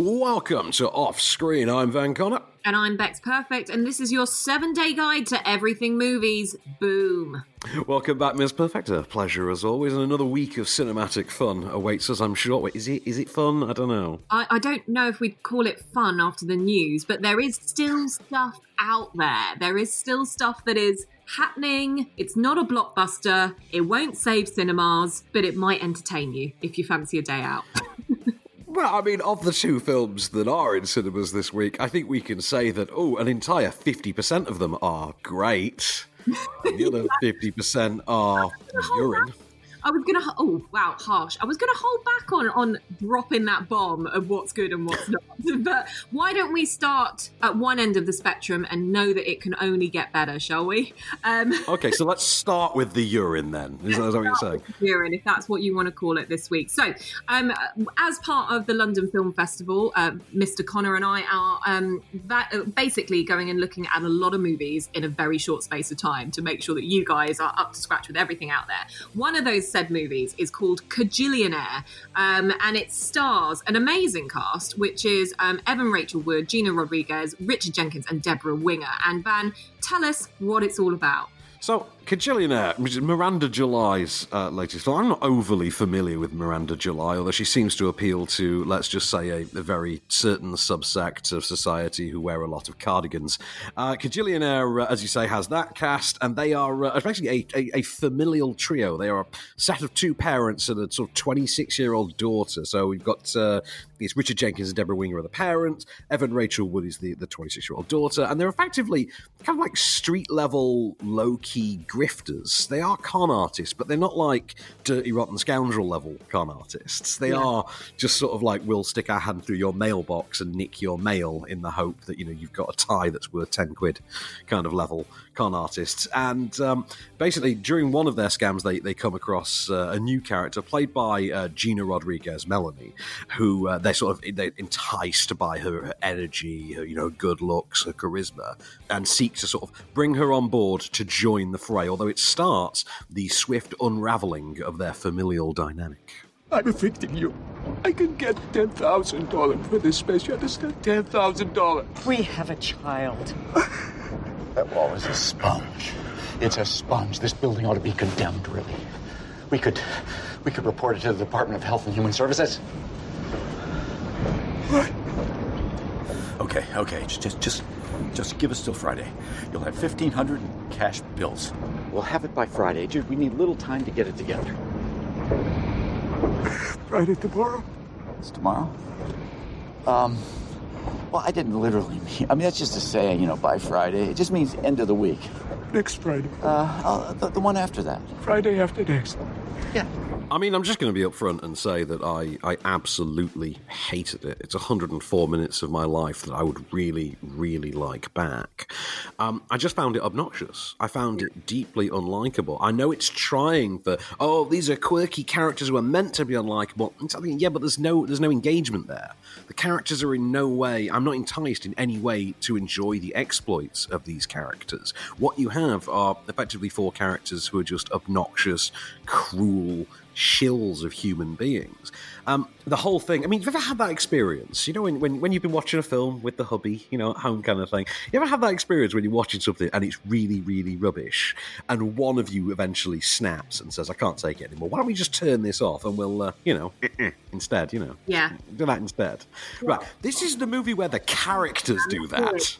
Welcome to Off Screen. I'm Van Connor. And I'm Bex Perfect, and this is your seven day guide to everything movies. Boom. Welcome back, Ms. Perfect. A Pleasure as always, and another week of cinematic fun awaits us, I'm sure. Wait, is it is it fun? I don't know. I, I don't know if we'd call it fun after the news, but there is still stuff out there. There is still stuff that is happening. It's not a blockbuster. It won't save cinemas, but it might entertain you if you fancy a day out. Well, I mean, of the two films that are in cinemas this week, I think we can say that, oh, an entire 50% of them are great. The other 50% are urine. I was gonna. Oh wow, harsh. I was gonna hold back on on dropping that bomb of what's good and what's not. but why don't we start at one end of the spectrum and know that it can only get better, shall we? Um, okay, so let's start with the urine then. Is that, that what you're saying? Urine, if that's what you want to call it this week. So, um, as part of the London Film Festival, uh, Mr. Connor and I are um, basically going and looking at a lot of movies in a very short space of time to make sure that you guys are up to scratch with everything out there. One of those said movies is called Kajillionaire, um, and it stars an amazing cast, which is um, Evan Rachel Wood, Gina Rodriguez, Richard Jenkins, and Debra Winger. And Van, tell us what it's all about. So, Kajillionaire, is Miranda July's uh, latest film. I'm not overly familiar with Miranda July, although she seems to appeal to, let's just say, a, a very certain subsect of society who wear a lot of cardigans. Uh, Kajillionaire, uh, as you say, has that cast, and they are uh, a, a, a, familial trio. They are a set of two parents and a sort of 26 year old daughter. So we've got uh, it's Richard Jenkins and Debra Winger are the parents, Evan Rachel Wood is the 26 year old daughter, and they're effectively kind of like street level, low key grifters. They are con artists, but they're not like dirty, rotten scoundrel level con artists. They yeah. are just sort of like we'll stick our hand through your mailbox and nick your mail in the hope that you know you've got a tie that's worth ten quid, kind of level con artists. And um, basically, during one of their scams, they they come across uh, a new character played by uh, Gina Rodriguez, Melanie, who uh, they sort of they're enticed by her, her energy, her you know good looks, her charisma, and seek to sort of bring her on board to join the fray although it starts the swift unraveling of their familial dynamic. I'm evicting you. I can get $10,000 for this space. You understand? $10,000. We have a child. that wall is a sponge. It's a sponge. This building ought to be condemned, really. We could, we could report it to the Department of Health and Human Services. What? Okay, okay. Just, just, just just give us till Friday. You'll have 1500 in cash bills. We'll have it by Friday. Dude, we need little time to get it together. Friday tomorrow? It's tomorrow? Um, well, I didn't literally mean. I mean, that's just a saying, you know, by Friday. It just means end of the week. Next Friday. Uh, uh the, the one after that. Friday after next. Yeah. I mean, I'm just going to be upfront and say that I, I absolutely hated it. It's 104 minutes of my life that I would really, really like back. Um, I just found it obnoxious. I found it deeply unlikable. I know it's trying for, oh, these are quirky characters who are meant to be unlikable. Thinking, yeah, but there's no there's no engagement there. The characters are in no way. I'm not enticed in any way to enjoy the exploits of these characters. What you have are effectively four characters who are just obnoxious, cruel shills of human beings. Um, the whole thing, I mean, you've ever had that experience? You know, when, when, when you've been watching a film with the hubby, you know, at home kind of thing, you ever have that experience when you're watching something and it's really, really rubbish, and one of you eventually snaps and says, I can't take it anymore. Why don't we just turn this off and we'll, uh, you know, instead, you know, yeah, do that instead. Yeah. Right. This is the movie where the characters do that.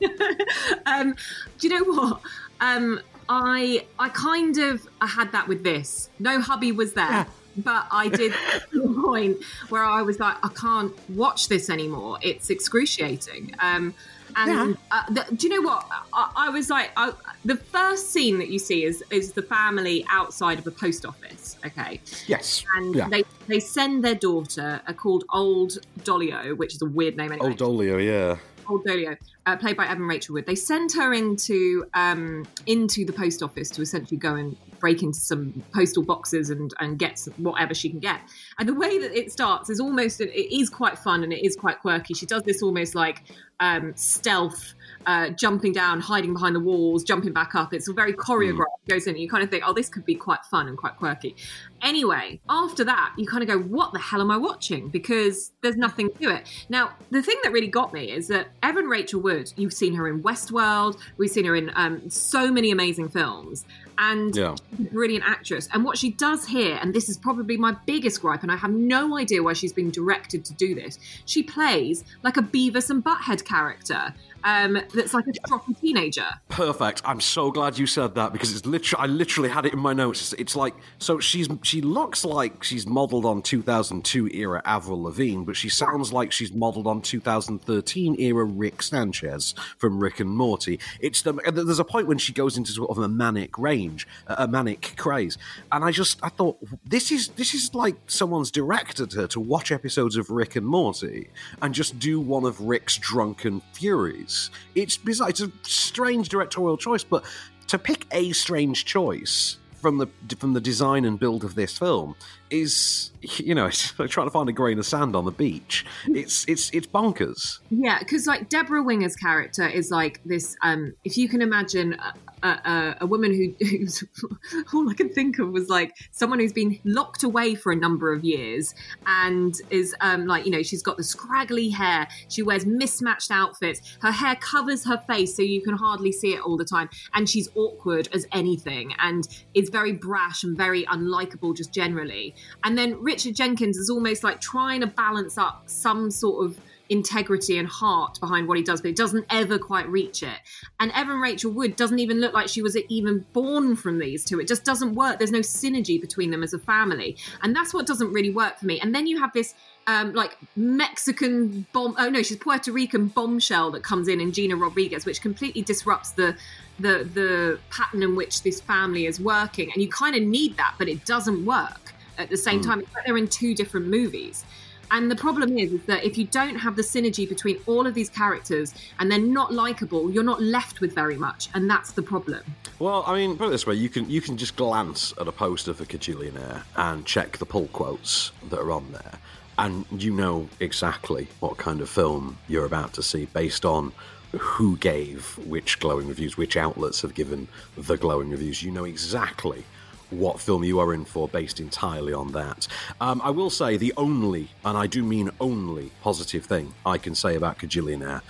um, do you know what? Um, I I kind of I had that with this. No hubby was there. Yeah. But I did the point where I was like, I can't watch this anymore. It's excruciating. Um, and yeah. uh, the, do you know what? I, I was like, I, the first scene that you see is is the family outside of a post office. Okay. Yes. And yeah. they they send their daughter, uh, called Old Dolio, which is a weird name anyway. Old Dolio, yeah. Old Dolio. uh, played by Evan Rachel Wood, they send her into um, into the post office to essentially go and break into some postal boxes and and get some, whatever she can get. And the way that it starts is almost it is quite fun and it is quite quirky. She does this almost like um, stealth uh, jumping down, hiding behind the walls, jumping back up. It's very choreographed. Mm. Goes in, you kind of think, oh, this could be quite fun and quite quirky. Anyway, after that, you kind of go, what the hell am I watching? Because there's nothing to it. Now, the thing that really got me is that Evan Rachel Wood, you've seen her in Westworld, we've seen her in um, so many amazing films, and yeah. brilliant actress. And what she does here, and this is probably my biggest gripe, and I have no idea why she's being directed to do this, she plays like a Beavis and Butthead character um, that's like a stroppy teenager. Perfect. I'm so glad you said that because it's literally I literally had it in my notes. It's, it's like so she's she looks like she's modelled on 2002 era Avril Lavigne, but she sounds like she's modelled on 2013 era Rick Sanchez from Rick and Morty. It's the there's a point when she goes into sort of a manic range, a manic craze, and I just I thought this is this is like someone's directed her to watch episodes of Rick and Morty and just do one of Rick's drunken furies. It's bizarre. It's a strange directorial choice, but to pick a strange choice from the from the design and build of this film is you know it's like trying to find a grain of sand on the beach. It's it's it's bonkers. Yeah because like debra winger's character is like this um if you can imagine a, a, a, woman who who's all i can think of was like someone who's been locked away for a number of years and is um like you know she's got the scraggly hair. She wears mismatched outfits. Her hair covers her face so you can hardly see it all the time. And she's awkward as anything and is very brash and very unlikable just generally and then Richard Jenkins is almost like trying to balance up some sort of integrity and heart behind what he does, but it doesn't ever quite reach it. And Evan Rachel Wood doesn't even look like she was even born from these two. It just doesn't work. There's no synergy between them as a family. And that's what doesn't really work for me. And then you have this um, like Mexican bomb. Oh no, she's Puerto Rican bombshell that comes in in Gina Rodriguez, which completely disrupts the the the pattern in which this family is working. And you kind of need that, but it doesn't work at the same mm. time. It's like they're in two different movies. And the problem is, is that if you don't have the synergy between all of these characters and they're not likable, you're not left with very much, and that's the problem. Well, I mean, put it this way: you can you can just glance at a poster for Kajillionaire and check the pull quotes that are on there, and you know exactly what kind of film you're about to see based on who gave which glowing reviews, which outlets have given the glowing reviews. You know exactly what film you are in for based entirely on that. Um, I will say the only, and I do mean only, positive thing I can say about Kajillionaire,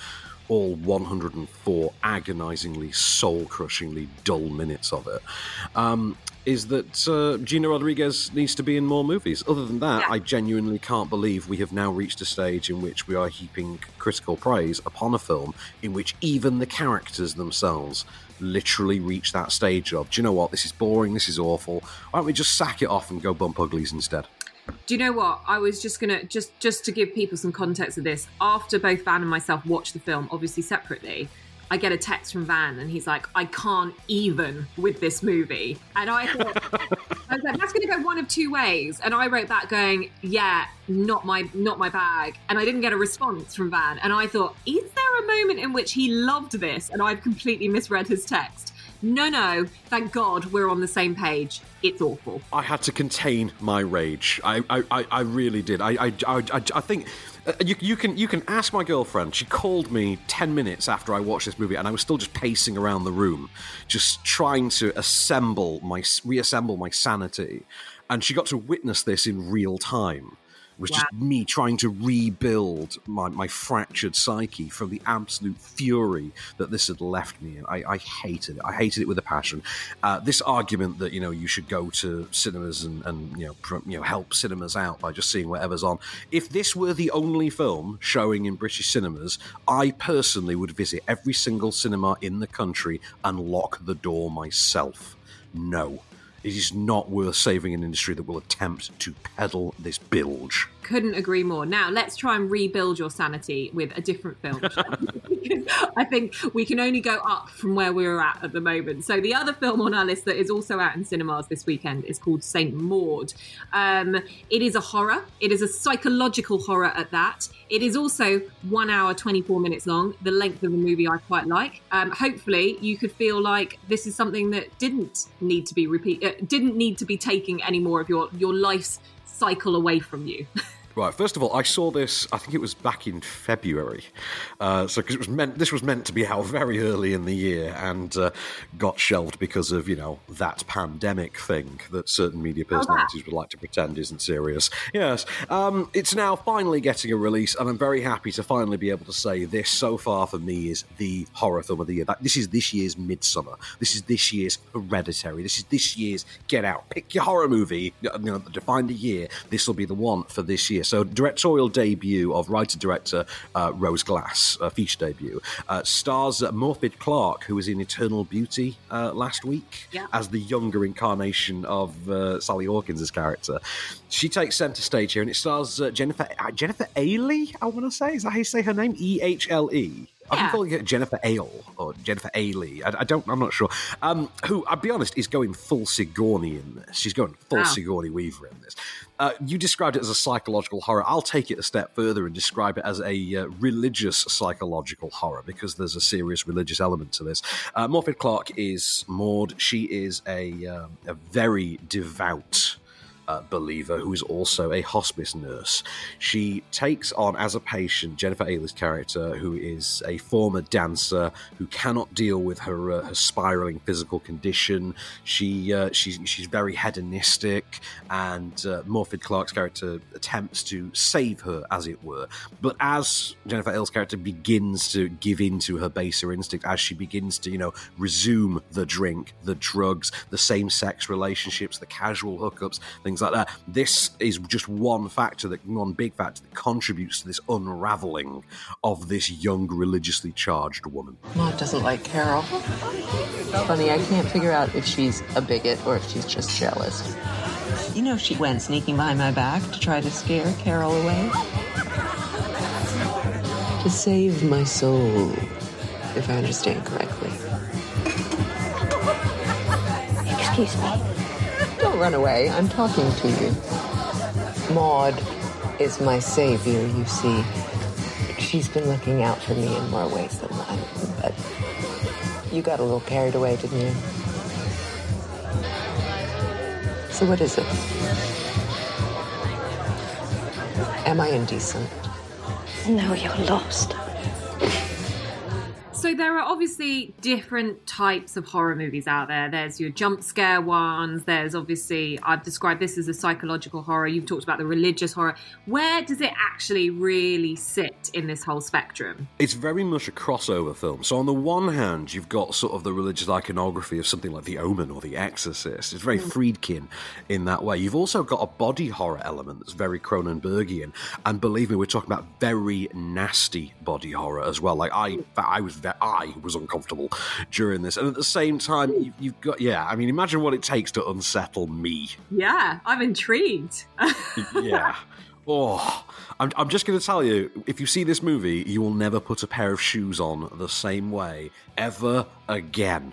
all 104 agonizingly, soul crushingly dull minutes of it, um, is that uh, Gina Rodriguez needs to be in more movies. Other than that, yeah. I genuinely can't believe we have now reached a stage in which we are heaping critical praise upon a film in which even the characters themselves literally reach that stage of, do you know what, this is boring, this is awful. Why don't we just sack it off and go bump uglies instead? Do you know what? I was just gonna just just to give people some context of this. After both Van and myself watched the film, obviously separately, I get a text from Van and he's like, I can't even with this movie. And I thought, I was like, that's going to go one of two ways. And I wrote back going, yeah, not my, not my bag. And I didn't get a response from Van. And I thought, is there a moment in which he loved this? And I've completely misread his text. No, no, thank God we're on the same page. It's awful. I had to contain my rage. I, I, I, really did. I, I, I, I think uh, you, you, can you can ask my girlfriend. She called me ten minutes after I watched this movie, and I was still just pacing around the room, just trying to assemble my reassemble my sanity. And she got to witness this in real time was wow. just me trying to rebuild my, my fractured psyche from the absolute fury that this had left me in. I, I hated it. I hated it with a passion. Uh, this argument that you know you should go to cinemas and, and you know pr- you know help cinemas out by just seeing whatever's on. If this were the only film showing in British cinemas, I personally would visit every single cinema in the country and lock the door myself. No, it is not worth saving an industry that will attempt to peddle this bilge. Couldn't agree more. Now, let's try and rebuild your sanity with a different film. because I think we can only go up from where we're at at the moment. So the other film on our list that is also out in cinemas this weekend is called Saint Maud. Um, it is a horror. It is a psychological horror at that. It is also one hour twenty four minutes long. The length of the movie I quite like. Um, hopefully, you could feel like this is something that didn't need to be repeat, uh, didn't need to be taking any more of your your life's cycle away from you. Right. First of all, I saw this. I think it was back in February. Uh, so because it was meant, this was meant to be out very early in the year, and uh, got shelved because of you know that pandemic thing that certain media personalities would like to pretend isn't serious. Yes. Um, it's now finally getting a release, and I'm very happy to finally be able to say this. So far for me is the horror film of the year. That this is this year's Midsommar. This is this year's Hereditary. This is this year's Get Out. Pick your horror movie. You know, define the year. This will be the one for this year. So, directorial debut of writer director uh, Rose Glass, uh, feature debut, uh, stars Morfydd Clark, who was in Eternal Beauty uh, last week yeah. as the younger incarnation of uh, Sally Hawkins' character. She takes centre stage here, and it stars uh, Jennifer Jennifer Ailey. I want to say is that how you say her name? E H L E. I've been calling it Jennifer Ale or Jennifer Ailey. I, I, don't. I'm not sure. Um, who, I'll be honest, is going full Sigourney in this. She's going full Sigourney Weaver in this. Uh, you described it as a psychological horror. I'll take it a step further and describe it as a uh, religious psychological horror because there's a serious religious element to this. Uh, Clark is Maud. She is a um, a very devout uh, believer who is also a hospice nurse. She takes on as a patient Jennifer Ailey's character, who is a former dancer who cannot deal with her, uh, her spiraling physical condition. She uh, she's she's very hedonistic, and uh, Morfydd Clark's character attempts to save her, as it were. But as Jennifer Ailey's character begins to give in to her baser instinct, as she begins to you know resume the drink, the drugs, the same sex relationships, the casual hookups, things like that. This is just one factor that one big factor that contributes to this unraveling of this young religiously charged woman. Maud doesn't like Carol. Funny, I can't figure out if she's a bigot or if she's just jealous. You know she went sneaking behind my back to try to scare Carol away. To save my soul, if I understand correctly. Excuse me. Don't run away. I'm talking to you. Maud is my savior, you see. She's been looking out for me in more ways than one. But you got a little carried away, didn't you? So what is it? Am I indecent? No, you're lost. So there are obviously different types of horror movies out there. There's your jump scare ones. There's obviously I've described this as a psychological horror. You've talked about the religious horror. Where does it actually really sit in this whole spectrum? It's very much a crossover film. So on the one hand, you've got sort of the religious iconography of something like The Omen or The Exorcist. It's very mm. Friedkin in that way. You've also got a body horror element that's very Cronenbergian, and believe me, we're talking about very nasty body horror as well. Like I, I was very I was uncomfortable during this. And at the same time, you, you've got, yeah, I mean, imagine what it takes to unsettle me. Yeah, I'm intrigued. yeah. Oh, I'm, I'm just going to tell you if you see this movie, you will never put a pair of shoes on the same way ever again.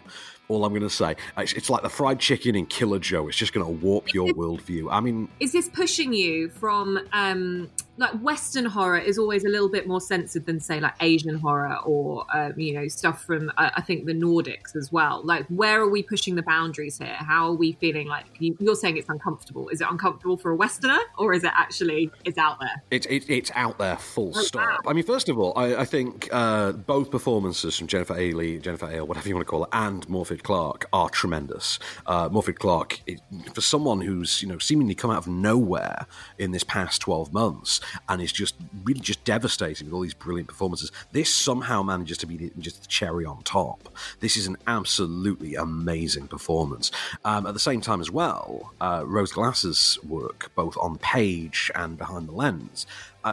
All I'm going to say, it's, it's, like the fried chicken in Killer Joe. It's just going to warp your worldview. I mean, is this pushing you from um, like Western horror is always a little bit more censored than say like Asian horror or um, you know stuff from uh, I think the Nordics as well. Like, where are we pushing the boundaries here? How are we feeling? Like you're saying it's uncomfortable. Is it uncomfortable for a Westerner or is it actually it's out there? It, it it's out there. Full oh, stop. Wow. I mean, first of all, I, I think uh, both performances from Jennifer Ailey, Jennifer Ale, whatever you want to call it, and Morfydd Clark are tremendous. Uh, Morfydd Clark, it, for someone who's you know seemingly come out of nowhere in this past twelve months and is just really just devastating with all these brilliant performances. This somehow manages to be just the cherry on top. This is an absolutely amazing performance. Um, at the same time, as well, uh, Rose Glass's work, both on page and behind the lens,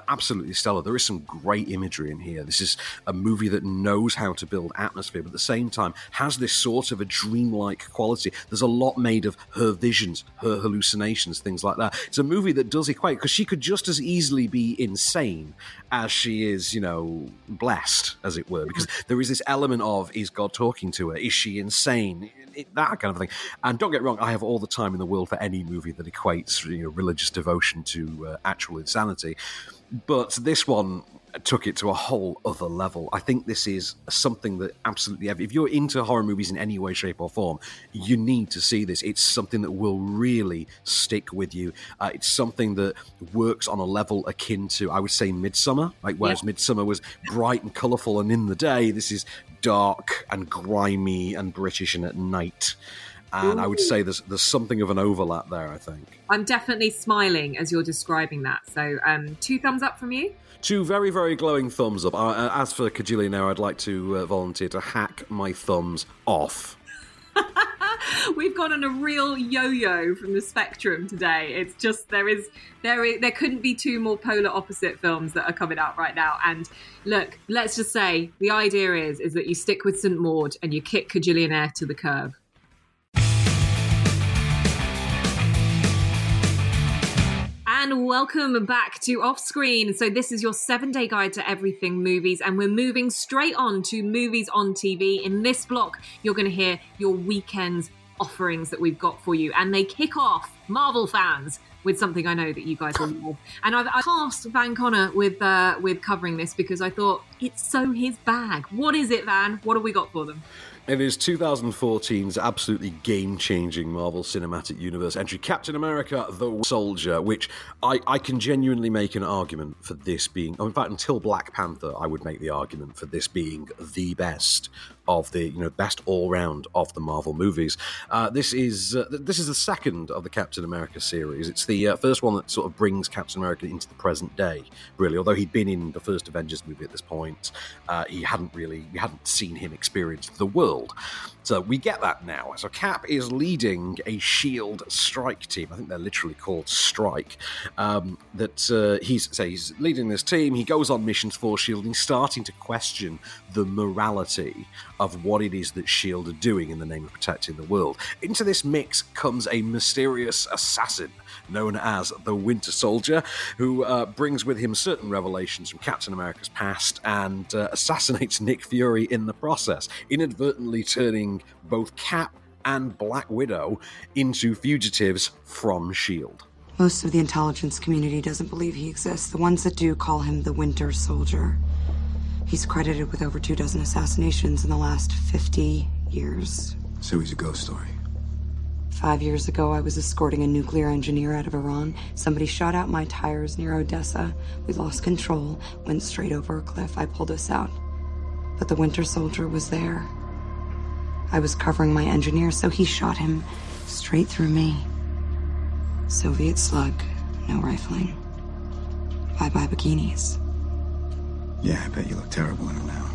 absolutely stellar. There is some great imagery in here. This is a movie that knows how to build atmosphere, but at the same time has this sort of a dreamlike quality. There's a lot made of her visions, her hallucinations, things like that. It's a movie that does equate because she could just as easily be insane as she is, you know, blessed, as it were, because there is this element of is God talking to her? Is she insane? It, that kind of thing. And don't get wrong, I have all the time in the world for any movie that equates you know, religious devotion to uh, actual insanity. But this one took it to a whole other level. I think this is something that absolutely, if you're into horror movies in any way, shape, or form, you need to see this. It's something that will really stick with you. Uh, it's something that works on a level akin to, I would say, Midsommar. Like whereas yeah. Midsommar was bright and colourful and in the day, this is dark and grimy and British and at night. And Ooh. I would say there's there's something of an overlap there. I think I'm definitely smiling as you're describing that. So, um, two thumbs up from you. Two very, very glowing thumbs up. Uh, as for Kajili I'd like to uh, volunteer to hack my thumbs off. We've gone on a real yo-yo from the spectrum today. It's just there is there is, there couldn't be two more polar opposite films that are coming out right now. And look, let's just say the idea is is that you stick with St Maud and you kick Kajillionaire to the curb. And welcome back to Off Screen. So, this is your seven day guide to everything movies, and we're moving straight on to movies on TV. In this block, you're going to hear your weekend's offerings that we've got for you, and they kick off, Marvel fans, with something I know that you guys will love. And I've, I tasked Van Connor with uh, with covering this because I thought it's so his bag. What is it, Van? What have we got for them? It is 2014's absolutely game changing Marvel Cinematic Universe entry, Captain America the Soldier, which I, I can genuinely make an argument for this being, in fact, until Black Panther, I would make the argument for this being the best of the you know best all round of the Marvel movies. Uh, this is uh, this is the second of the Captain America series. It's the uh, first one that sort of brings Captain America into the present day. Really, although he'd been in the first Avengers movie at this point, uh, he hadn't really we hadn't seen him experience the world. So we get that now. So Cap is leading a Shield strike team. I think they're literally called Strike. Um, that uh, he's so he's leading this team. He goes on missions for Shield and he's starting to question the morality of what it is that Shield are doing in the name of protecting the world. Into this mix comes a mysterious assassin known as the Winter Soldier, who uh, brings with him certain revelations from Captain America's past and uh, assassinates Nick Fury in the process, inadvertently turning both Cap and Black Widow into fugitives from S.H.I.E.L.D. Most of the intelligence community doesn't believe he exists. The ones that do call him the Winter Soldier. He's credited with over two dozen assassinations in the last 50 years. So he's a ghost story. Five years ago, I was escorting a nuclear engineer out of Iran. Somebody shot out my tires near Odessa. We lost control, went straight over a cliff. I pulled us out. But the Winter Soldier was there. I was covering my engineer, so he shot him straight through me. Soviet slug, no rifling. Bye bye bikinis. Yeah, I bet you look terrible in them now.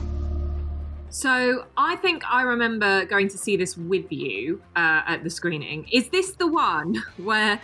So I think I remember going to see this with you uh, at the screening. Is this the one where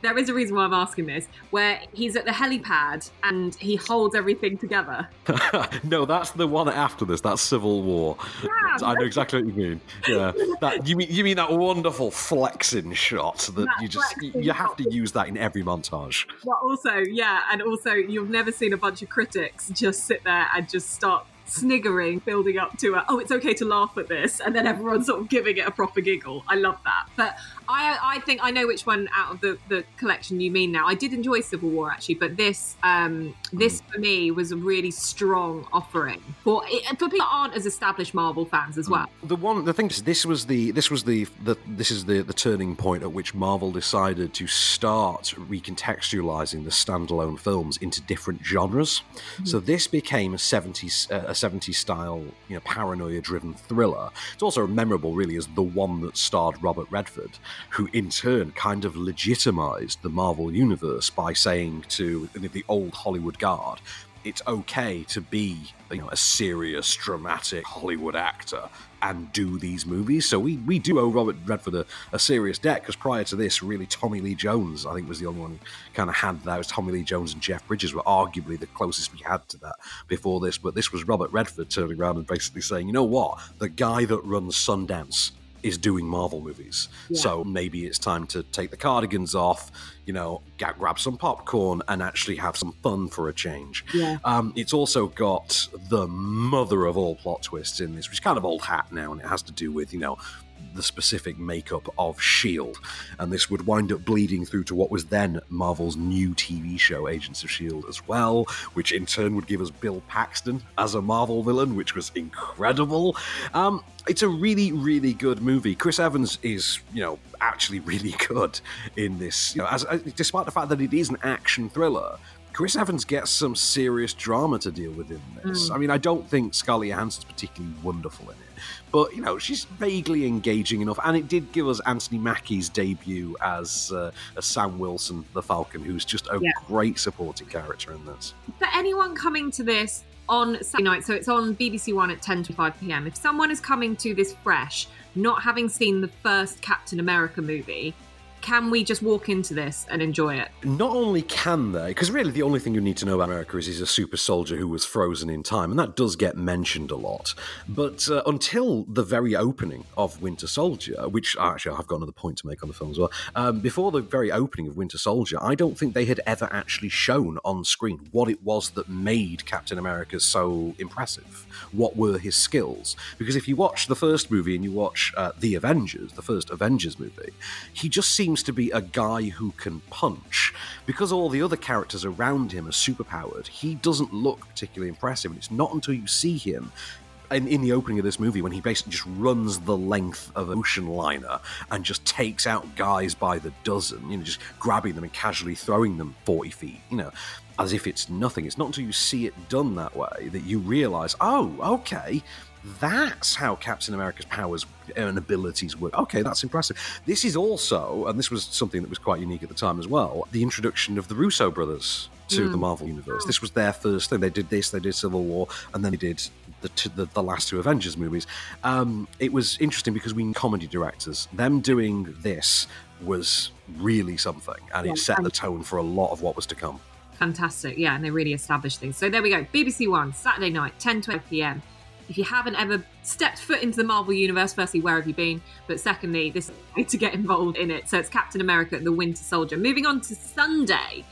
there is a reason why I'm asking this? Where he's at the helipad and he holds everything together? no, that's the one after this. That's Civil War. Yeah, I know exactly what you mean. Yeah, that, you mean you mean that wonderful flexing shot that, that you just you have to use that in every montage. Well, also yeah, and also you've never seen a bunch of critics just sit there and just start sniggering building up to a, oh it's okay to laugh at this and then everyone's sort of giving it a proper giggle. I love that. But i i think i know which one out of the the collection you mean now i did enjoy civil war actually but this um this mm. for me was a really strong offering for for people that aren't as established marvel fans as well the one the thing is this was the this was the, the this is the the turning point at which marvel decided to start recontextualizing the standalone films into different genres mm-hmm. so this became a 70s uh, 70s style, you know, paranoia driven thriller. It's also memorable, really, as the one that starred Robert Redford, who in turn kind of legitimized the Marvel universe by saying to the old Hollywood guard, it's okay to be you know a serious dramatic hollywood actor and do these movies. So we, we do owe Robert Redford a, a serious debt because prior to this, really, Tommy Lee Jones, I think, was the only one who kind of had that. It was Tommy Lee Jones and Jeff Bridges were arguably the closest we had to that before this. But this was Robert Redford turning around and basically saying, you know what? The guy that runs Sundance is doing Marvel movies. Yeah. So maybe it's time to take the cardigans off, you know, get, grab some popcorn and actually have some fun for a change. Yeah. Um, it's also got the mother of all plot twists in this, which is kind of old hat now, and it has to do with, you know, the specific makeup of S.H.I.E.L.D. And this would wind up bleeding through to what was then Marvel's new TV show, Agents of S.H.I.E.L.D., as well, which in turn would give us Bill Paxton as a Marvel villain, which was incredible. Um, it's a really, really good movie. Chris Evans is, you know, actually really good in this. You know, as, as despite the fact that it is an action thriller, Chris Evans gets some serious drama to deal with in this. Mm. I mean, I don't think Scarlett Johansson's particularly wonderful in it, but you know, she's vaguely engaging enough, and it did give us Anthony Mackie's debut as, uh, as Sam Wilson, the Falcon, who's just a Yeah. great supporting character in this. for anyone coming to this on Saturday night, so it's on BBC One at 10 to 5 pm. If someone is coming to this fresh, not having seen the first Captain America movie, can we just walk into this and enjoy it? Not only can they, because really the only thing you need to know about America is he's a super soldier who was frozen in time, and that does get mentioned a lot. But uh, until the very opening of Winter Soldier, which actually I've got another point to make on the film as well, um, before the very opening of Winter Soldier, I don't think they had ever actually shown on screen what it was that made Captain America so impressive. What were his skills? Because if you watch the first movie and you watch uh, The Avengers, the first Avengers movie, he just seems to be a guy who can punch. Because all the other characters around him are superpowered, he doesn't look particularly impressive. And it's not until you see him in, in the opening of this movie when he basically just runs the length of an ocean liner and just takes out guys by the dozen, you know, just grabbing them and casually throwing them 40 feet, you know, as if it's nothing. It's not until you see it done that way that you realize, oh, okay, that's how Captain America's powers and abilities work. Okay, that's impressive. This is also, and this was something that was quite unique at the time as well, the introduction of the Russo brothers to Mm. the Marvel universe. This was their first thing. They did this, they did Civil War, and then they did the the, the last two Avengers movies. Um, it was interesting because we comedy directors, them doing this was really something, and Yeah, it set the tone for a lot of what was to come. Fantastic. Yeah, and they really established things. So there we go. BBC One, Saturday night, 10 to 12 pm. If you haven't ever stepped foot into the Marvel Universe, firstly, where have you been? But secondly, this is to get involved in it. So it's Captain America and the Winter Soldier. Moving on to Sunday,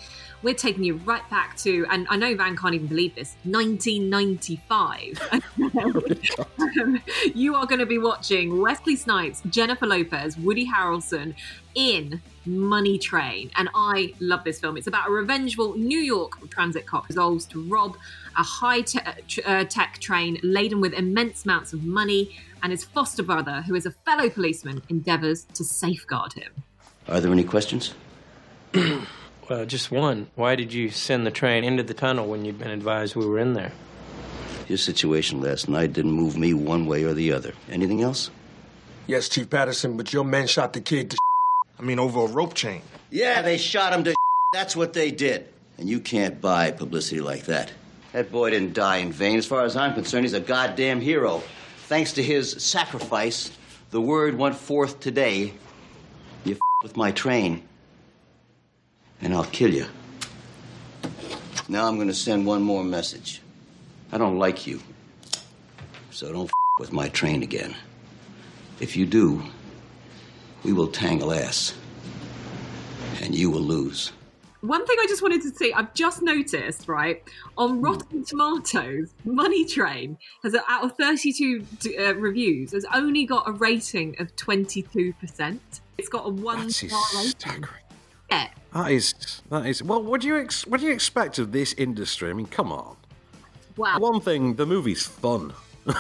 we're taking you right back to, and I know Van can't even believe this, 1995. Um, you are going to be watching Wesley Snipes, Jennifer Lopez, Woody Harrelson in Money Train. And I love this film. It's about a revengeful New York transit cop resolves to rob a high te- tr- uh, tech train laden with immense amounts of money, and his foster brother, who is a fellow policeman, endeavors to safeguard him. Are there any questions? Well, just one. Why did you send the train into the tunnel when you'd been advised we were in there? Your situation last night didn't move me one way or the other. Anything else? Yes, Chief Patterson, but your men shot the kid to I mean, over a rope chain. Yeah, they shot him to That's what they did. And you can't buy publicity like that. That boy didn't die in vain. As far as I'm concerned, he's a goddamn hero. Thanks to his sacrifice, the word went forth today you f- with my train, and I'll kill you. Now I'm going to send one more message. I don't like you, so don't f- with my train again. If you do, we will tangle ass, and you will lose. One thing I just wanted to say, I've just noticed, right, on Rotten Tomatoes, Money Train has, out of 32 uh, reviews, has only got a rating of 22%. It's got a one star rating. staggering. Yeah. That is that is well. What do you ex- what do you expect of this industry? I mean, come on. Wow. One thing, the movie's fun.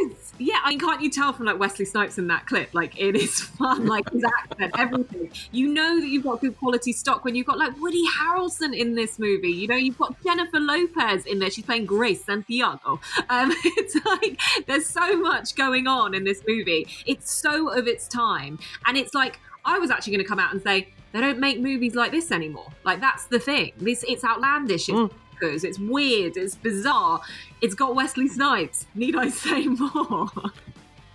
Yes. Yeah, I mean, can't you tell from like Wesley Snipes in that clip? Like, it is fun, like his accent, everything. You know that you've got good quality stock when you've got like Woody Harrelson in this movie. You know, you've got Jennifer Lopez in there. She's playing Grace Santiago. Um, it's like there's so much going on in this movie. It's so of its time, and it's like I was actually going to come out and say they don't make movies like this anymore. Like that's the thing. This it's outlandish. It's mm. bonkers, It's weird. It's bizarre. It's got Wesley Snipes. Need I say more?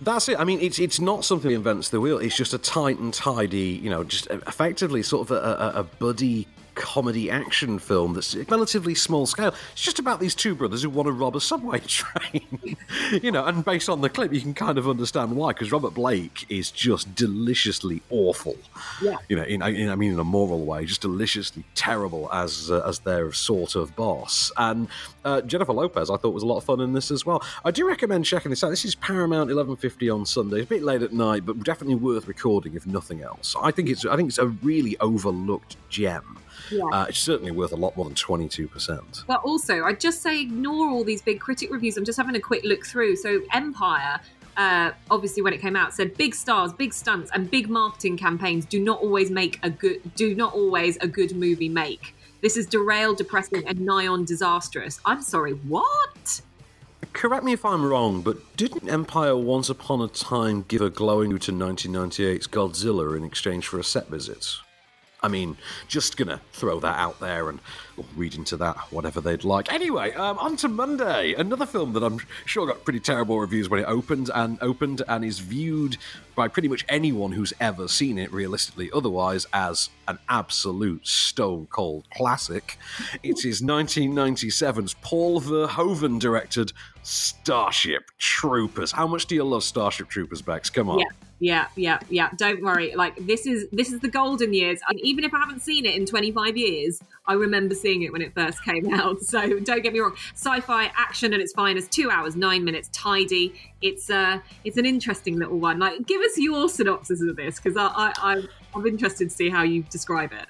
That's it. I mean, it's it's not something that invents the wheel. It's just a tight and tidy, you know, just effectively sort of a, a, a buddy comedy action film that's relatively small scale. It's just about these two brothers who want to rob a subway train. you know, and based on the clip, you can kind of understand why, because Robert Blake is just deliciously awful. Yeah. You know, in, in, I mean, in a moral way, just deliciously terrible as uh, as their sort of boss. And uh, Jennifer Lopez, I thought was a lot of fun in this as well. I do recommend checking this out. This is Paramount 11:50 on Sunday. It's a bit late at night, but definitely worth recording if nothing else. I think it's I think it's a really overlooked gem. Yeah. Uh, it's certainly worth a lot more than 22%. But also, I'd just say ignore all these big critic reviews. I'm just having a quick look through. So, Empire, uh, obviously, when it came out, said big stars, big stunts, and big marketing campaigns do not always make a good, do not always a good movie make. This is derailed, depressing, and nigh on disastrous. I'm sorry, what? Correct me if I'm wrong, but didn't Empire once upon a time give a glowing to 1998's Godzilla in exchange for a set visit? I mean, just gonna throw that out there and read into that whatever they'd like. Anyway, um, on to Monday, another film that I'm sure got pretty terrible reviews when it opened and opened and is viewed by pretty much anyone who's ever seen it, realistically, otherwise as an absolute stone cold classic. It is 1997's Paul Verhoeven directed Starship Troopers. How much do you love Starship Troopers, Bex? Come on. Yeah, yeah, yeah, yeah. Don't worry. Like this is this is the golden years. And even if I haven't seen it in 25 years, I remember seeing it when it first came out. So don't get me wrong. Sci-fi action and its fine. finest. Two hours, nine minutes, tidy. It's uh, it's an interesting little one. Like, give us your synopsis of this because I, I, I I'm interested to see how you describe it.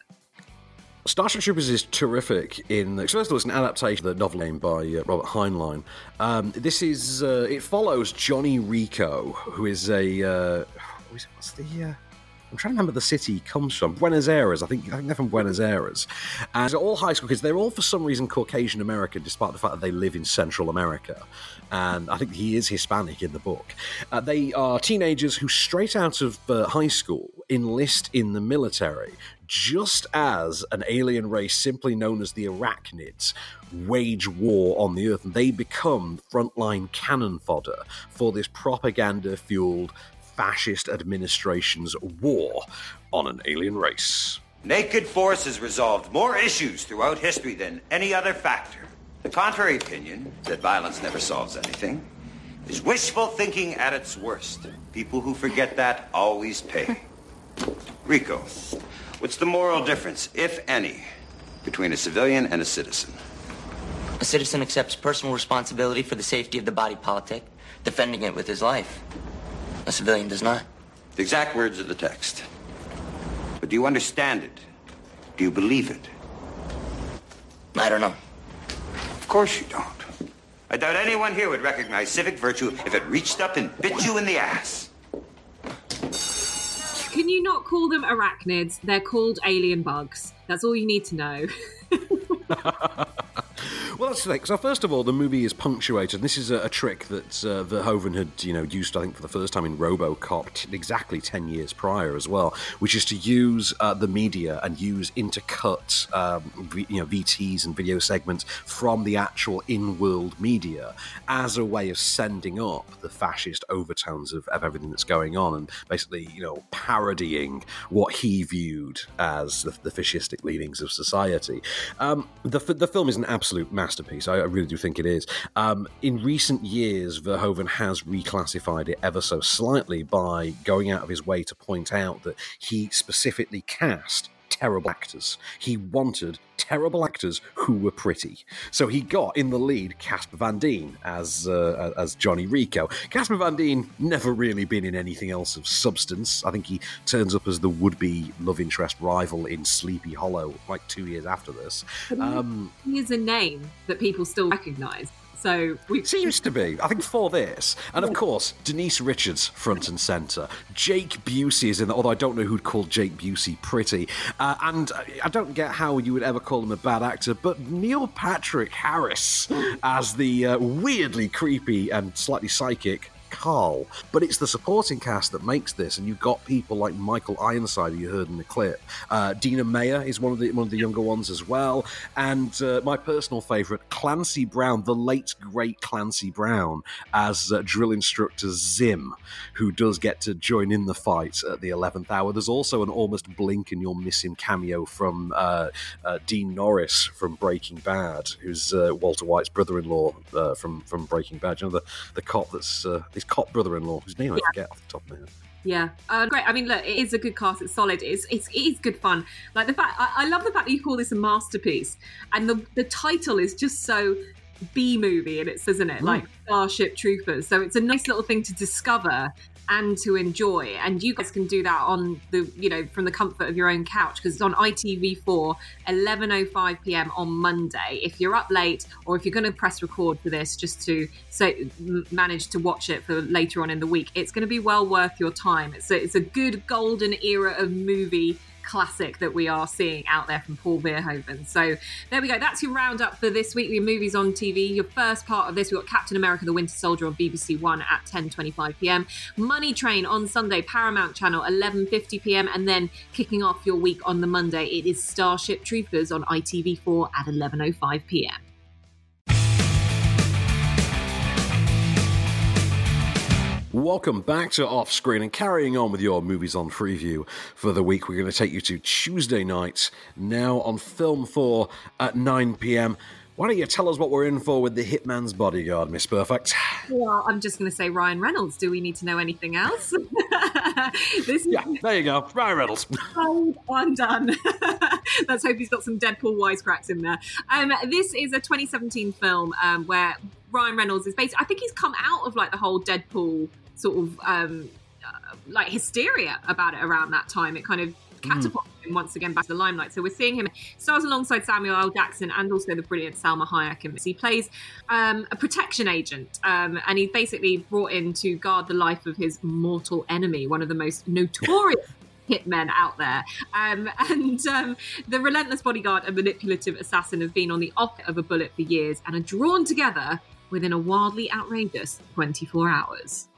Starship Troopers is terrific in. First of all, it's an adaptation of the novel named by uh, Robert Heinlein. Um, this is uh, it follows Johnny Rico, who is a uh, what's the uh, I'm trying to remember the city he comes from. Buenos Aires, I think. I think they're from Buenos Aires. And all high school kids. They're all, for some reason, Caucasian American, despite the fact that they live in Central America. And I think he is Hispanic in the book. Uh, they are teenagers who, straight out of uh, high school, enlist in the military just as an alien race simply known as the Arachnids wage war on the Earth, and they become frontline cannon fodder for this propaganda fueled fascist administration's war on an alien race. Naked force has resolved more issues throughout history than any other factor. The contrary opinion, that violence never solves anything, is wishful thinking at its worst. People who forget that always pay. Rico, what's the moral difference, if any, between a civilian and a citizen? A citizen accepts personal responsibility for the safety of the body politic, defending it with his life. A civilian does not. The exact words of the text. But do you understand it? Do you believe it? I don't know. Of course you don't. I doubt anyone here would recognize civic virtue if it reached up and bit you in the ass. Can you not call them arachnids? They're called alien bugs. That's all you need to know. Well, that's the thing. So, first of all, the movie is punctuated. This is a, a trick that uh, Verhoeven had, you know, used, I think, for the first time in RoboCop, t- exactly ten years prior as well, which is to use uh, the media and use intercut, um, v- you know, VTs and video segments from the actual in-world media as a way of sending up the fascist overtones of, of everything that's going on, and basically, you know, parodying what he viewed as the, the fascistic leanings of society. Um, the, the film is an absolute masterpiece. I, I really do think it is. Um, in recent years, Verhoeven has reclassified it ever so slightly by going out of his way to point out that he specifically cast terrible actors. He wanted terrible actors who were pretty. So he got in the lead Casper Van Dien as uh, as Johnny Rico. Casper Van Dien never really been in anything else of substance. I think he turns up as the would-be love interest rival in Sleepy Hollow like two years after this. Um, he is a name that people still recognise. So we seems to be. I think for this, and of course Denise Richards front and center. Jake Busey is in there, although I don't know who'd call Jake Busey pretty, uh, and I don't get how you would ever call him a bad actor. But Neil Patrick Harris as the uh, weirdly creepy and slightly psychic Carl. But it's the supporting cast that makes this, and you've got people like Michael Ironside, who you heard in the clip. Uh, Dina Meyer is one of the one of the younger ones as well, and uh, my personal favourite, Clancy Brown, the late great Clancy Brown, as uh, drill instructor Zim, who does get to join in the fight at the eleventh hour. There's also an almost blink and you're missing cameo from uh, uh, Dean Norris from Breaking Bad, who's uh, Walter White's brother-in-law from from Breaking Bad. You know the the cop that's his cop brother-in-law, whose name I forget off the top of my head. Yeah, uh, great. I mean, look, it is a good cast. It's solid. It's it's it is good fun. Like the fact, I, I love the fact that you call this a masterpiece, and the the title is just so B movie, and it's isn't it like Starship Troopers. So it's a nice little thing to discover and to enjoy. And you guys can do that on the you know from the comfort of your own couch because it's on ITV4 11:05 p.m. on Monday. If you're up late or if you're going to press record for this just to so manage to watch it for later on in the week, it's going to be well worth your time. It's a, it's a good golden era of movie classic that we are seeing out there from Paul Verhoeven. So there we go. That's your roundup for this weekly movies on TV. Your first part of this, we've got Captain America: The Winter Soldier on BBC One at 10:25 p.m. Money Train on Sunday, Paramount Channel 11:50 p.m. And then kicking off your week on the Monday, it is Starship Troopers on ITV4 at 11:05 p.m. Welcome back to Off Screen and carrying on with your movies on Freeview for the week. We're going to take you to Tuesday night now on Film 4 at 9 pm. Why don't you tell us what we're in for with The Hitman's Bodyguard, Miss Perfect? Well, I'm just going to say Ryan Reynolds. Do we need to know anything else? this yeah, there you go. Ryan Reynolds. Oh, I'm done. Let's hope he's got some Deadpool wisecracks in there. Um, this is a 2017 film um, where Ryan Reynolds is basically, I think he's come out of like the whole Deadpool sort of um, uh, like hysteria about it around that time. It kind of catapulted him once again back to the limelight. So we're seeing him stars alongside Samuel L. Jackson and also the brilliant Salma Hayek. And he plays um, a protection agent, um, and he's basically brought in to guard the life of his mortal enemy, one of the most notorious. Hitmen out there, um, and um, the relentless bodyguard and manipulative assassin have been on the off of a bullet for years and are drawn together within a wildly outrageous 24 hours.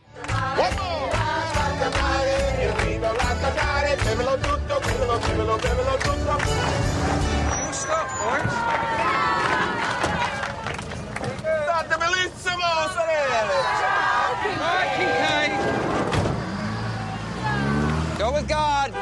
Go with God.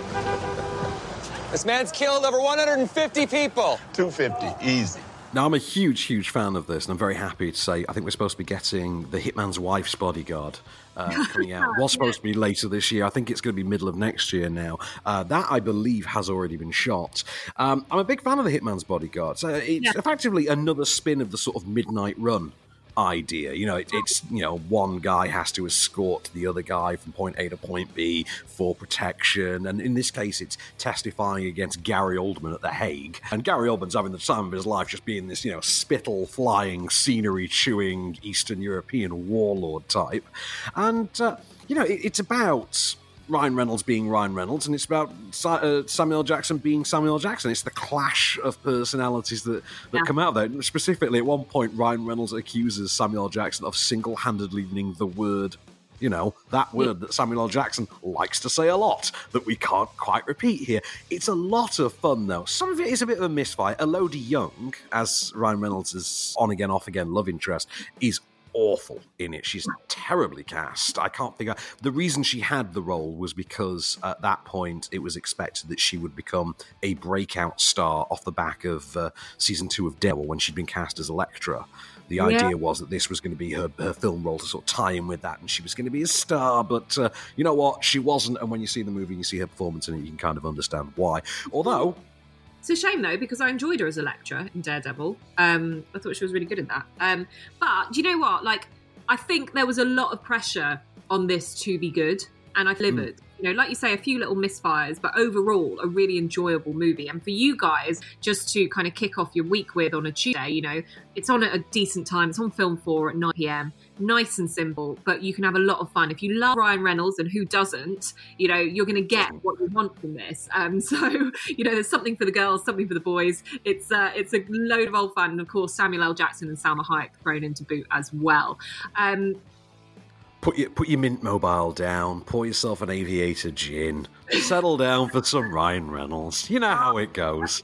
This man's killed over 150 people. 250, easy. Now, I'm a huge, huge fan of this, and I'm very happy to say I think we're supposed to be getting The Hitman's Wife's Bodyguard uh, coming out. was supposed to be later this year. I think it's going to be middle of next year now. Uh, that, I believe, has already been shot. Um, I'm a big fan of The Hitman's Bodyguard. So it's Yeah. effectively another spin of the sort of midnight run idea. You know, it, it's you know one guy has to escort the other guy from point A to point B for protection, and in this case, it's testifying against Gary Oldman at the Hague. And Gary Oldman's having the time of his life, just being this you know spittle flying, scenery chewing Eastern European warlord type, and uh, you know it, it's about. Ryan Reynolds being Ryan Reynolds, and it's about uh, Samuel Jackson being Samuel Jackson. It's the clash of personalities that, that Yeah. come out there. Specifically, at one point, Ryan Reynolds accuses Samuel Jackson of single handedly winning the word, you know, that word that Samuel L. Jackson likes to say a lot that we can't quite repeat here. It's a lot of fun, though. Some of it is a bit of a misfire. Elodie Yung, as Ryan Reynolds' on again, off again love interest, is awful in it. She's terribly cast. I can't figure. The reason she had the role was because at that point it was expected that she would become a breakout star off the back of uh, season two of Daredevil when she'd been cast as Elektra. The Yeah. idea was that this was going to be her, her film role to sort of tie in with that, and she was going to be a star. But uh, you know what? She wasn't. And when you see the movie and you see her performance in it, you can kind of understand why. Although It's a shame though because I enjoyed her as Elektra in Daredevil. Um, I thought she was really good in that. Um, but do you know what? Like, I think there was a lot of pressure on this to be good, and I delivered. You know, like you say, a few little misfires, but overall, a really enjoyable movie. And for you guys, just to kind of kick off your week with on a Tuesday, you know, it's on at a decent time. It's on Film Four at nine pm. Nice and simple, but you can have a lot of fun. If you love Ryan Reynolds, and who doesn't, you know, you're going to get what you want from this. Um, so, you know, there's something for the girls, something for the boys. It's uh, it's a load of old fun, and of course, Samuel L. Jackson and Salma Hayek thrown into boot as well. Um, Put your put your mint mobile down. Pour yourself an aviator gin. Settle down for some Ryan Reynolds. You know how it goes.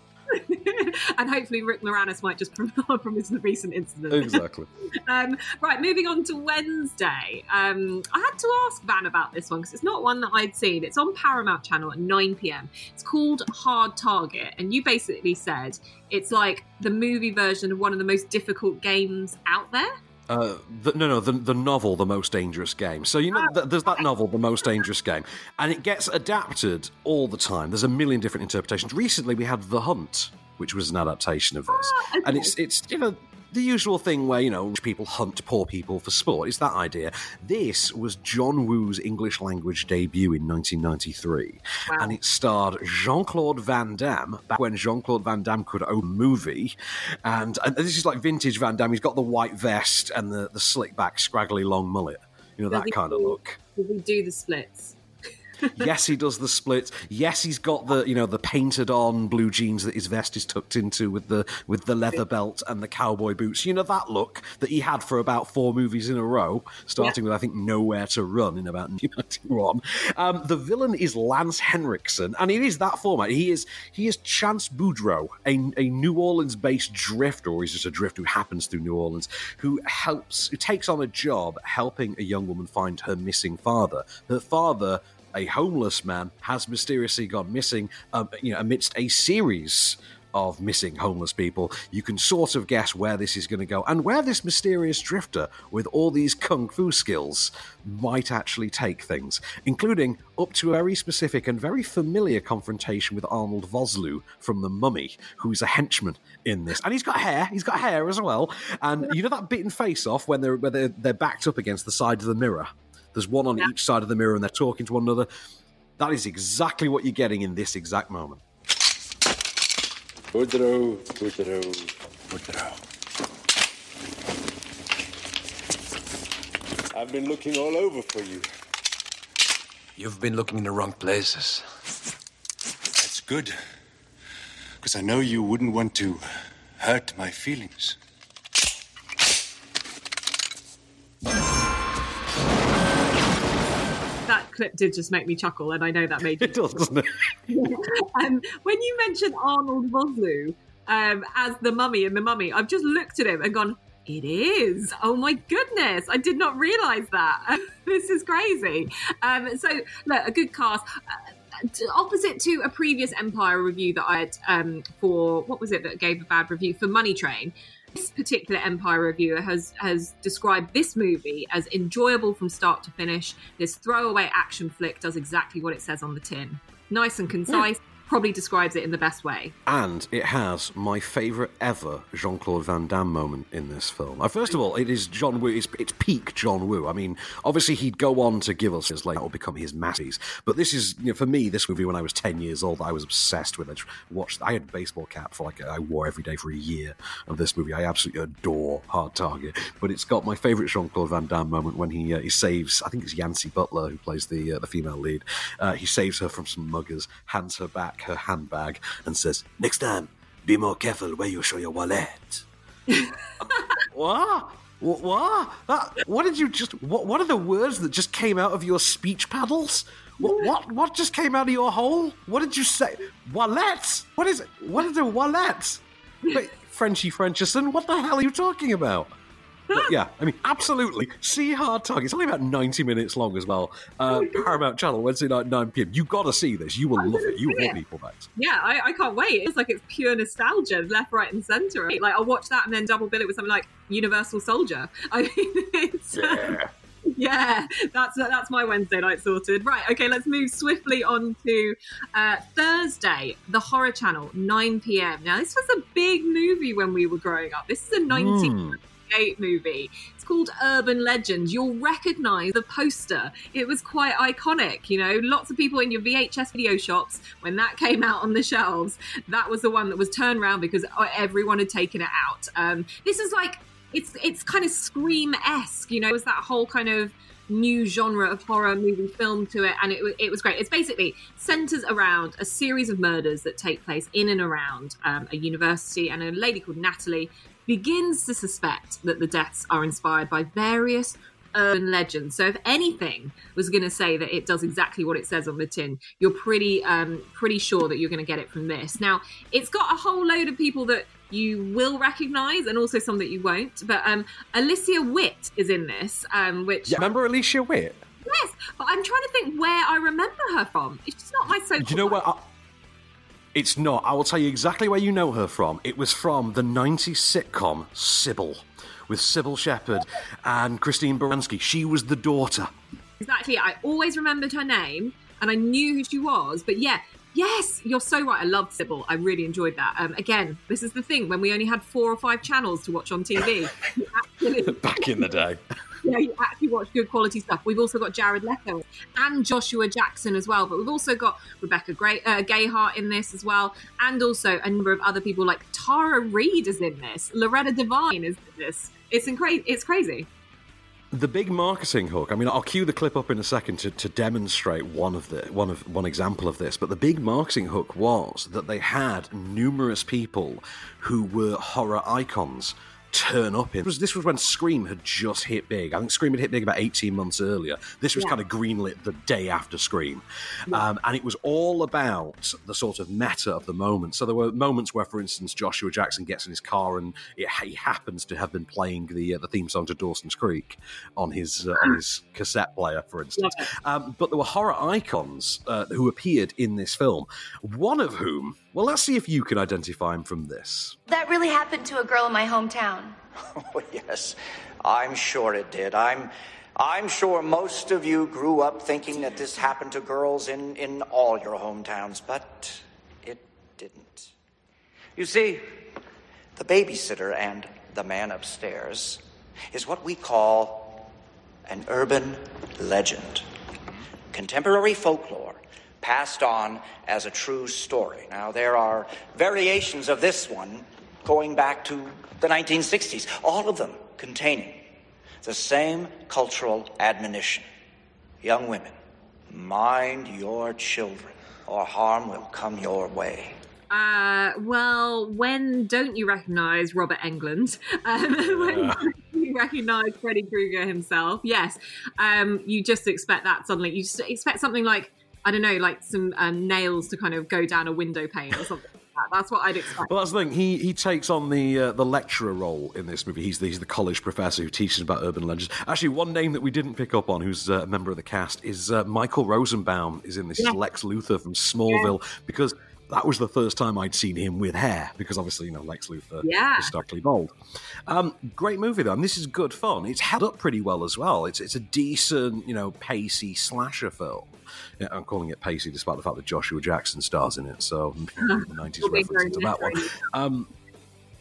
and hopefully Rick Moranis might just from, from his recent incident. Exactly. um, right, moving on to Wednesday. Um, I had to ask Van about this one because it's not one that I'd seen. It's on Paramount Channel at 9 p.m. It's called Hard Target, and you basically said it's like the movie version of one of the most difficult games out there. Uh, the, no, no, the, the novel, The Most Dangerous Game. So, you know, th- there's that novel, The Most Dangerous Game, and it gets adapted all the time. There's a million different interpretations. Recently, we had The Hunt, which was an adaptation of this. Ah, and it's, it's, you know, the usual thing where, you know, people hunt poor people for sport. It's that idea. This was John Woo's English language debut in 1993. And it starred Jean Claude Van Damme, back when Jean Claude Van Damme could own a movie. And, and this is like vintage Van Damme. He's got the white vest and the, the slick back, scraggly long mullet. You know, that kind of look. Does he do the splits? Yes, he does the splits. Yes, he's got the you know the painted on blue jeans that his vest is tucked into with the with the leather belt and the cowboy boots. You know that look that he had for about four movies in a row, starting with I think Nowhere to Run in about 1991. Um, the villain is Lance Henriksen, and it is that format. He is he is Chance Boudreaux, a, a New Orleans based drifter, or he's just a drifter who happens through New Orleans, who helps who takes on a job helping a young woman find her missing father. Her father a homeless man has mysteriously gone missing um, you know, amidst a series of missing homeless people. You can sort of guess where this is going to go and where this mysterious drifter with all these kung fu skills might actually take things, including up to a very specific and very familiar confrontation with Arnold Vosloo from The Mummy, who's a henchman in this. And he's got hair, he's got hair as well. And you know that bitten Face Off when they're, where they're, they're backed up against the side of the mirror? There's one on each side of the mirror and they're talking to one another. That is exactly what you're getting in this exact moment. Boudreaux, Boudreaux, Boudreaux. I've been looking all over for you. You've been looking in the wrong places. That's good. Because I know you wouldn't want to hurt my feelings. Clip did just make me chuckle, and I know that made you. It does, doesn't it? um, when you mentioned Arnold Vosloo um, as the mummy in the mummy, I've just looked at him and gone, it is. Oh my goodness. I did not realize that. this is crazy. Um, so, look, a good cast. Uh, opposite to a previous Empire review that I had um, for, what was it that gave a bad review? For Money Train. This particular Empire reviewer has has described this movie as enjoyable from start to finish. This throwaway action flick does exactly what it says on the tin. Nice and concise. Probably describes it in the best way. And it has my favourite ever Jean Claude Van Damme moment in this film. Uh, first of all, it is John Woo. It's, it's peak John Woo. I mean, obviously he'd go on to give us his like, will become his masterpiece. But this is, you know, for me, this movie when I was ten years old, I was obsessed with. I just watched. I had a baseball cap for like I wore every day for a year of this movie. I absolutely adore Hard Target. But it's got my favourite Jean Claude Van Damme moment when he uh, he saves. I think it's Yancy Butler who plays the uh, the female lead. Uh, he saves her from some muggers, hands her back her handbag, and says, "Next time, be more careful where you show your wallet." what? What? What? That, what did you just? What? What are the words that just came out of your speech paddles? What? What? What just came out of your hole? What did you say? Wallet? What is it? What is a wallet? Wait, Frenchy Frenchison, what the hell are you talking about? But yeah, I mean, absolutely. See Hard Target. It's only about 90 minutes long as well. Uh, Paramount Channel, Wednesday night, 9 p.m. You got to see this. You will love it. You will want people back. Yeah, I, I can't wait. It's like it's pure nostalgia, left, right, and centre. Like I'll watch that and then double bill it with something like Universal Soldier. I mean, it's, Yeah. yeah, that's that's my Wednesday night sorted. Right, okay, let's move swiftly on to uh, Thursday, the Horror Channel, 9 p.m. Now, this was a big movie when we were growing up. This is a 1998 movie. It's called Urban Legend. You'll recognise the poster. It was quite iconic. You know, lots of people in your VHS video shops when that came out on the shelves. That was the one that was turned around because everyone had taken it out. Um, this is like it's it's kind of scream esque. You know, it was that whole kind of new genre of horror movie film to it, and it, it was great. It's basically centers around a series of murders that take place in and around um, a university, and a lady called Natalie begins to suspect that the deaths are inspired by various urban legends. So if anything was going to say that it does exactly what it says on the tin, you're pretty um, pretty sure that you're going to get it from this. Now, it's got a whole load of people that you will recognize and also some that you won't. But um, Alicia Witt is in this, um, which Yeah, remember Alicia Witt? yes, but I'm trying to think where I remember her from. It's just not my so. Do you know what? I, it's not. I will tell you exactly where you know her from. It was from the 90s sitcom Cybill with Cybill Shepherd and Christine Baranski. She was the daughter. Exactly. I always remembered her name and I knew who she was. But yeah, yes, you're so right. I loved Cybill. I really enjoyed that. Um, again, this is the thing when we only had four or five channels to watch on TV. Back in the day. Yeah, you actually watch good quality stuff. We've also got Jared Leto and Joshua Jackson as well. But we've also got Rebecca Gray, uh, Gayheart in this as well. And also a number of other people like Tara Reid is in this. Loretta Devine is in this. It's, incra- it's crazy. The big marketing hook. I mean, I'll cue the clip up in a second to, to demonstrate one of the one of one example of this. But the big marketing hook was that they had numerous people who were horror icons turn up in. This was, when Scream had just hit big. I think Scream had hit big about 18 months earlier. This was Yeah. kind of greenlit the day after Scream. Um, and it was all about the sort of meta of the moment. So there were moments where, for instance, Joshua Jackson gets in his car and it, he happens to have been playing the uh, the theme song to Dawson's Creek on his uh, on his cassette player, for instance. Um, but there were horror icons uh, who appeared in this film. One of whom, well, let's see if you can identify him from this. That really happened to a girl in my hometown. Oh, yes, I'm sure it did. I'm, I'm sure most of you grew up thinking that this happened to girls in, in all your hometowns, but it didn't. You see, the babysitter and the man upstairs is what we call an urban legend. Contemporary folklore passed on as a true story. Now, there are variations of this one going back to the 1960s, all of them containing the same cultural admonition. Young women, mind your children, or harm will come your way. Uh, well, when don't you recognize Robert Englund? Um, when don't you recognize Freddy Krueger himself? Yes. Um, you just expect that suddenly. You just expect something like, I don't know, like some um, nails to kind of go down a window pane or something like that. That's what I'd expect. Well, that's the thing. He he takes on the uh, the lecturer role in this movie. He's the, he's the college professor who teaches about urban legends. Actually, one name that we didn't pick up on, who's uh, a member of the cast, is uh, Michael Rosenbaum. Is in this. Yeah. Lex Luthor from Smallville because. That was the first time I'd seen him with hair, because obviously, you know, Lex Luthor Yeah. is starkly bald. Um, great movie, though, and this is good fun. It's held up pretty well as well. It's it's a decent, you know, pacey slasher film. Yeah, I'm calling it pacey despite the fact that Joshua Jackson stars in it, so 90s You're reference into that one. Um,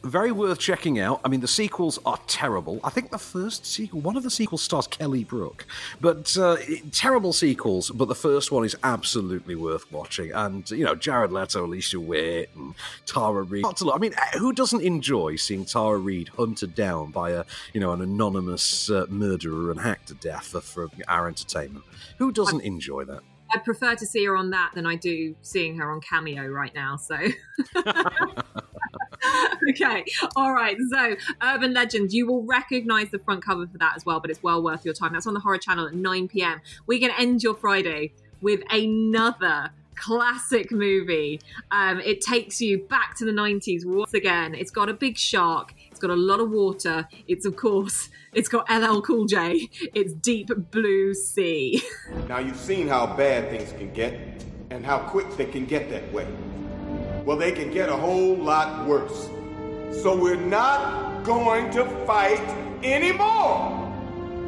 very worth checking out. I mean, the sequels are terrible. I think the first sequel, one of the sequels stars Kelly Brook, but uh, terrible sequels. But the first one is absolutely worth watching. And you know, Jared Leto, Alicia Witt, and Tara Reid. Lots a lot. I mean, eh, who doesn't enjoy seeing Tara Reid hunted down by a you know an anonymous uh, murderer and hacked to death for, for our entertainment? Who doesn't enjoy that? I'd prefer to see her on that than I do seeing her on Cameo right now. So. okay, all right. So, Urban Legend, you will recognize the front cover for that as well, but it's well worth your time. That's on the Horror Channel at 9 p.m. We're going to end your Friday with another classic movie. Um, it takes you back to the 90s once again. It's got a big shark. It's got a lot of water. It's, of course, it's got LL Cool J. It's Deep Blue Sea. Now you've seen how bad things can get and how quick they can get that way. Well, they can get a whole lot worse. So we're not going to fight anymore.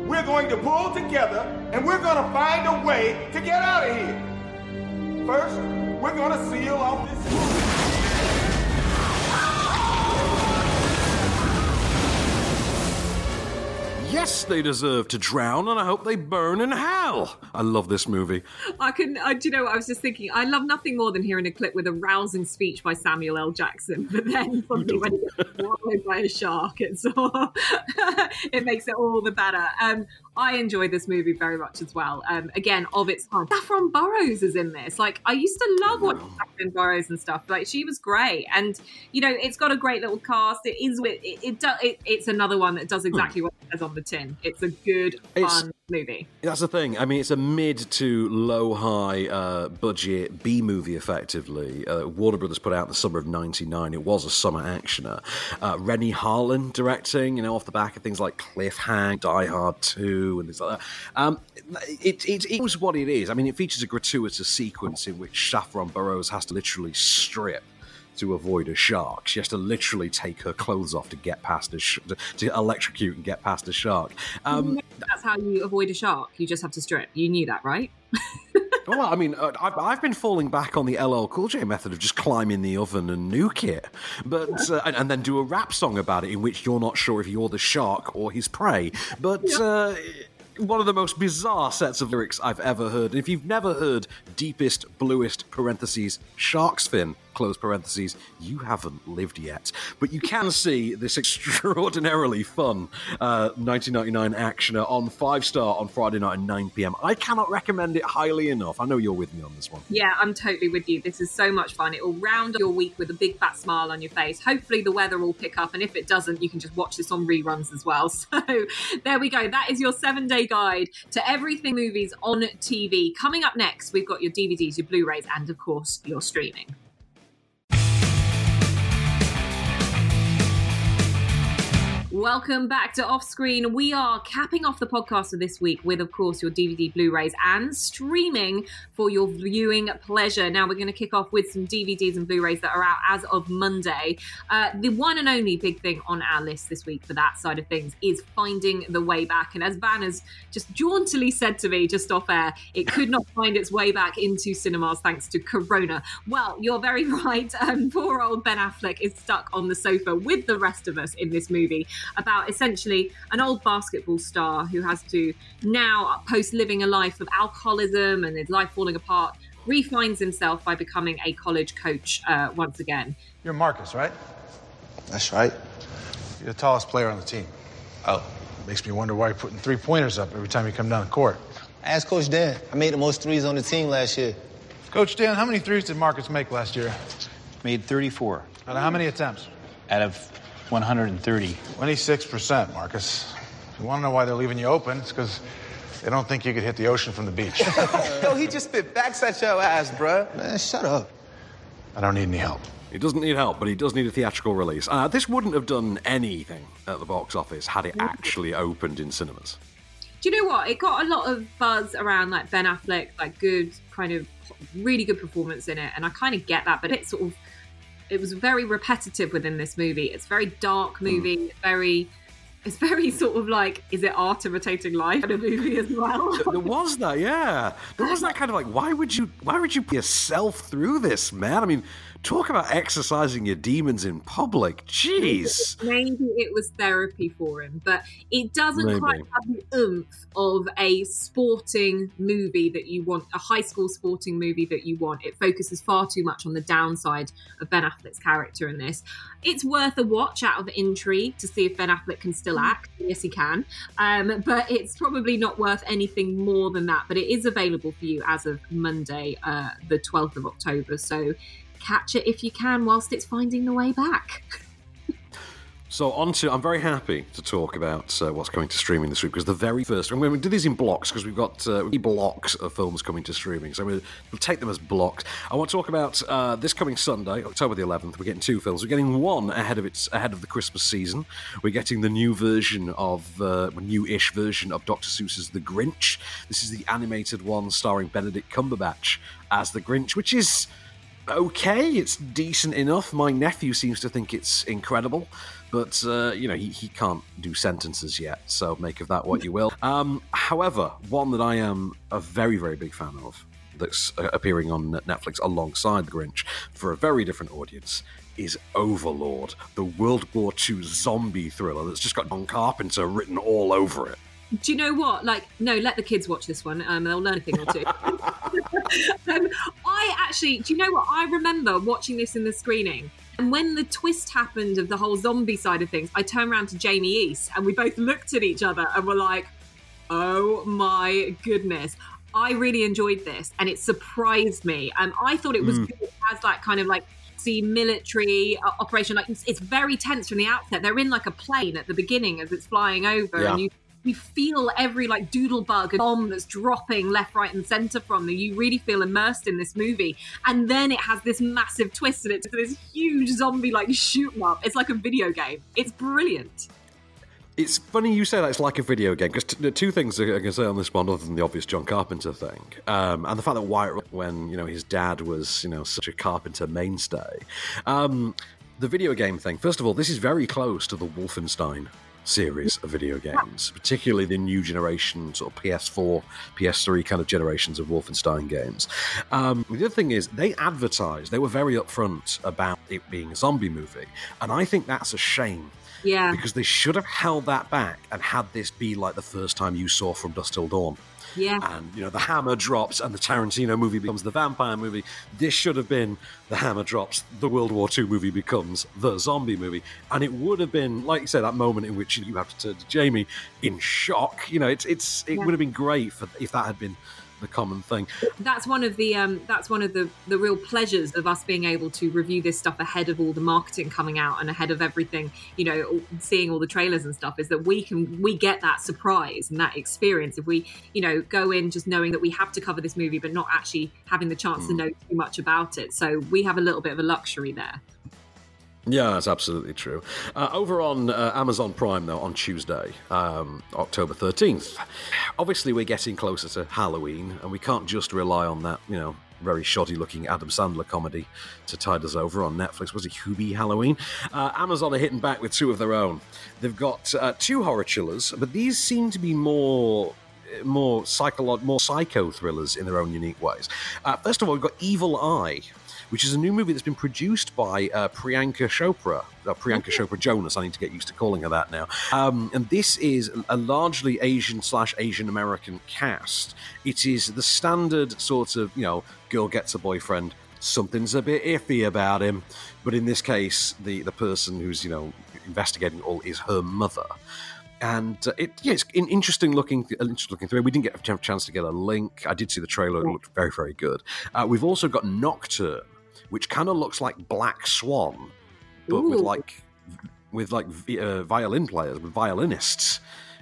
We're going to pull together and we're going to find a way to get out of here. First, we're going to seal off this. Yes, they deserve to drown, and I hope they burn in hell. I love this movie. I can. I, do you know what I was just thinking? I love nothing more than hearing a clip with a rousing speech by Samuel L. Jackson, but then suddenly when he gets swallowed by a shark, it's all, it makes it all the better. Um, I enjoy this movie very much as well. Um, again, of its time, Saffron Burrows is in this. Like I used to love watching Saffron Burrows and stuff. Like she was great, and you know it's got a great little cast. It is it. it, do, it it's another one that does exactly what it says on the tin. It's a good, It's- fun movie. That's the thing. I mean, it's a mid to low high uh, budget B movie, effectively. Uh, Warner Brothers put out in the summer of '99. It was a summer actioner. Uh, Renny Harlin directing, you know, off the back of things like Cliffhanger, Die Hard 2, and things like that. Um, it, it, it was what it is. I mean, it features a gratuitous sequence in which Saffron Burrows has to literally strip to avoid a shark. She has to literally take her clothes off to get past a sh- to, electrocute and get past a shark. Um, That's how you avoid a shark. You just have to strip. You knew that, right? Well, I mean, uh, I've, I've been falling back on the LL Cool J method of just climb in the oven and nuke it, but uh, and, and then do a rap song about it in which you're not sure if you're the shark or his prey. But uh, one of the most bizarre sets of lyrics I've ever heard. And if you've never heard "deepest, bluest" parentheses shark's fin close parentheses, you haven't lived yet. But you can see this extraordinarily fun uh, 1999 actioner on Five Star on Friday night at 9 p.m. I cannot recommend it highly enough. I know you're with me on this one. Yeah, I'm totally with you. This is so much fun. It will round your week with a big fat smile on your face. Hopefully, the weather will pick up, and if it doesn't, you can just watch this on reruns as well. So, there we go. That is your seven day guide to everything movies on TV. Coming up next, we've got your DVDs, your Blu rays, and of course, your streaming. Welcome back to Off Screen. We are capping off the podcast for this week with, of course, your DVD, Blu rays, and streaming for your viewing pleasure. Now, we're going to kick off with some DVDs and Blu rays that are out as of Monday. Uh, the one and only big thing on our list this week for that side of things is Finding the Way Back. And as Van has just jauntily said to me just off air, it could not find its way back into cinemas thanks to Corona. Well, you're very right. Um, poor old Ben Affleck is stuck on the sofa with the rest of us in this movie about essentially an old basketball star who has to now, post living a life of alcoholism and his life falling apart, refines himself by becoming a college coach uh, once again. You're Marcus, right? That's right. You're the tallest player on the team. Oh. Makes me wonder why you're putting three pointers up every time you come down the court. Ask Coach Dan. I made the most threes on the team last year. Coach Dan, how many threes did Marcus make last year? Made 34 Out of how many attempts? out of 130. 26%, Marcus. If you want to know why they're leaving you open, it's because they don't think you could hit the ocean from the beach. Yo, he just spit facts at your ass, bruh. Man, shut up. I don't need any help. He doesn't need help, but he does need a theatrical release. Uh, this wouldn't have done anything at the box office had it actually opened in cinemas. Do you know what? It got a lot of buzz around like Ben Affleck, like good kind of really good performance in it, and I kind of get that, but it's sort of it was very repetitive within this movie. It's a very dark hmm. movie, it's very it's very sort of like is it art imitating life in a movie as well? there was that, yeah. There was that kind of like, why would you, why would you put yourself through this, man? I mean, talk about exercising your demons in public. Jeez. Maybe it was therapy for him, but it doesn't Maybe. quite have the oomph of a sporting movie that you want, a high school sporting movie that you want. It focuses far too much on the downside of Ben Affleck's character in this. It's worth a watch out of intrigue to see if Ben Affleck can still act. Yes, he can. Um, but it's probably not worth anything more than that. But it is available for you as of Monday, uh, the 12th of October. So catch it if you can whilst it's finding the way back. So on to, I'm very happy to talk about uh, what's coming to streaming this week because the very first, I'm going to do these in blocks because we've got uh, blocks of films coming to streaming. So we'll, we'll take them as blocks. I want to talk about uh, this coming Sunday, October the 11th. We're getting two films. We're getting one ahead of its ahead of the Christmas season. We're getting the new version of uh, new-ish version of Dr. Seuss's The Grinch. This is the animated one starring Benedict Cumberbatch as the Grinch, which is okay. It's decent enough. My nephew seems to think it's incredible, but uh, you know he, he can't do sentences yet. So make of that what you will. Um, however, one that I am a very very big fan of that's uh, appearing on Netflix alongside The Grinch for a very different audience is Overlord, the World War II zombie thriller that's just got John Carpenter written all over it. Do you know what? Like, no, let the kids watch this one. Um, they'll learn a thing or two. um, I actually, do you know what? I remember watching this in the screening. And when the twist happened of the whole zombie side of things, I turned around to Jamie East and we both looked at each other and were like, oh my goodness. I really enjoyed this and it surprised me. Um, I thought it was Mm. good as that kind of like see military uh, operation. Like it's, it's very tense from the outset. They're in like a plane at the beginning as it's flying over, Yeah. and you you feel every like doodle bug bomb that's dropping left, right, and center from them. You really feel immersed in this movie, and then it has this massive twist, and it's this huge zombie like shoot 'em up. It's like a video game. It's brilliant. It's funny you say that it's like a video game because t- two things I can say on this one, other than the obvious John Carpenter thing, um, and the fact that Wyatt, when you know his dad was you know such a Carpenter mainstay, um, the video game thing. First of all, this is very close to the Wolfenstein series of video games, particularly the new generation, sort of PS4, PS3 kind of generations of Wolfenstein games. Um, the other thing is, they advertised, they were very upfront about it being a zombie movie, and I think that's a shame Yeah. because they should have held that back and had this be like the first time you saw From Dusk Till Dawn. Yeah. And, you know, the hammer drops and the Tarantino movie becomes the vampire movie. This should have been the hammer drops, the World War II movie becomes the zombie movie. And it would have been, like you say, that moment in which you have to turn to Jamie in shock. You know, it's, it's, it Yeah. would have been great for, if that had been the common thing. that's one of the um, that's one of the the real pleasures of us being able to review this stuff ahead of all the marketing coming out and ahead of everything you know seeing all the trailers and stuff is that we can we get that surprise and that experience if we you know go in just knowing that we have to cover this movie but not actually having the chance to know too much about it. So we have a little bit of a luxury there Yeah, that's absolutely true. Uh, over on uh, Amazon Prime, though, on Tuesday, um, October 13th, obviously we're getting closer to Halloween, and we can't just rely on that, you know, very shoddy looking Adam Sandler comedy to tide us over on Netflix. Was it Hubie Halloween? Uh, Amazon are hitting back with two of their own. They've got uh, two horror chillers, but these seem to be more more psycholo- more psycho thrillers in their own unique ways. Uh, first of all, we've got Evil Eye, which is a new movie that's been produced by uh, Priyanka Chopra. Uh, Priyanka Chopra Jonas. I need to get used to calling her that now. Um, and this is a largely Asian slash Asian American cast. It is the standard sort of you know girl gets a boyfriend. Something's a bit iffy about him, but in this case, the the person who's you know investigating all is her mother and uh, it yeah, it's an interesting looking an interesting looking through. We didn't get a chance to get a link. I did see the trailer; it looked very very good. Uh, we've also got Nocturne, which kind of looks like Black Swan, but with like with like uh, violin players, with violinists.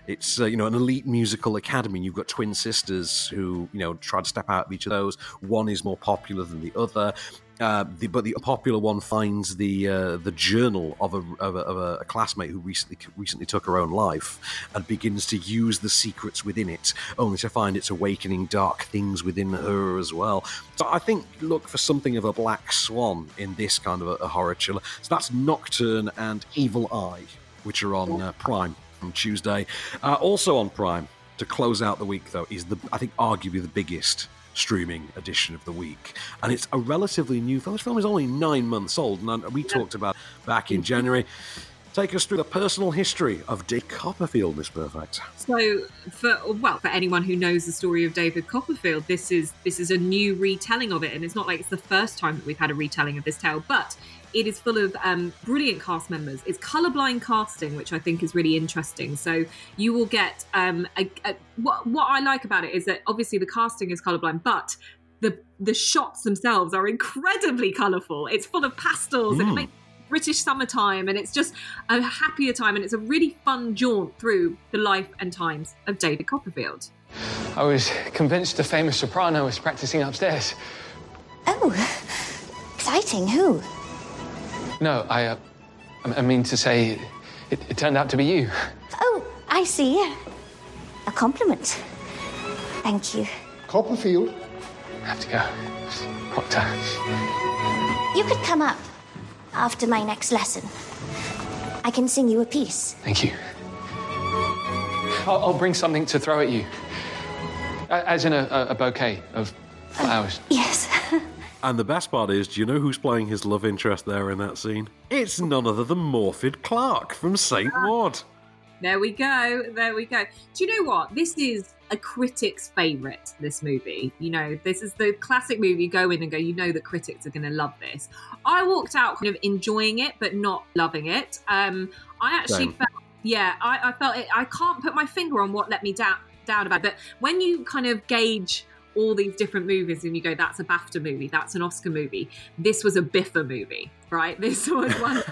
It's uh, you know an elite musical academy. You've got twin sisters who you know try to step out of each of those. One is more popular than the other, uh, the, but the popular one finds the uh, the journal of a of, a, of a classmate who recently recently took her own life and begins to use the secrets within it, only to find it's awakening dark things within her as well. So I think look for something of a black swan in this kind of a, a horror chiller. So that's Nocturne and Evil Eye, which are on uh, Prime from Tuesday. Uh, also on Prime to close out the week though is the I think arguably the biggest streaming edition of the week, and it's a relatively new film. This film is only nine months old, and we talked about back in January. Take us through the personal history of Dick Copperfield, Miss Perfect. So, for well, for anyone who knows the story of David Copperfield, this is this is a new retelling of it, and it's not like it's the first time that we've had a retelling of this tale, but it is full of um, brilliant cast members. It's colorblind casting, which I think is really interesting. So you will get um, a, a, what what I like about it is that obviously the casting is colorblind, but the the shots themselves are incredibly colorful. It's full of pastels and it Mm. makes British summertime, and it's just a happier time, and it's a really fun jaunt through the life and times of David Copperfield. I was convinced a famous soprano was practicing upstairs. Oh, exciting. Who? No, I, uh, I I mean to say, it, it turned out to be you. Oh, I see. A compliment. Thank you. Copperfield? I have to go. Proctor. You could come up after my next lesson. I can sing you a piece. Thank you. I'll, I'll bring something to throw at you. As in a, a, a bouquet of flowers. Yes. And the best part is, do you know who's playing his love interest there in that scene? It's none other than Morfydd Clark from Saint Maud. There we go. There we go. Do you know what? This is a critic's favorite, this movie. You know, this is the classic movie you go in and go, you know that critics are going to love this. I walked out kind of enjoying it, but not loving it. Um, I actually Same. felt, yeah, I, I felt it. I can't put my finger on what let me down, down about it. But when you kind of gauge all these different movies and you go, that's a BAFTA movie, that's an Oscar movie. This was a BIFA movie, right? This was one.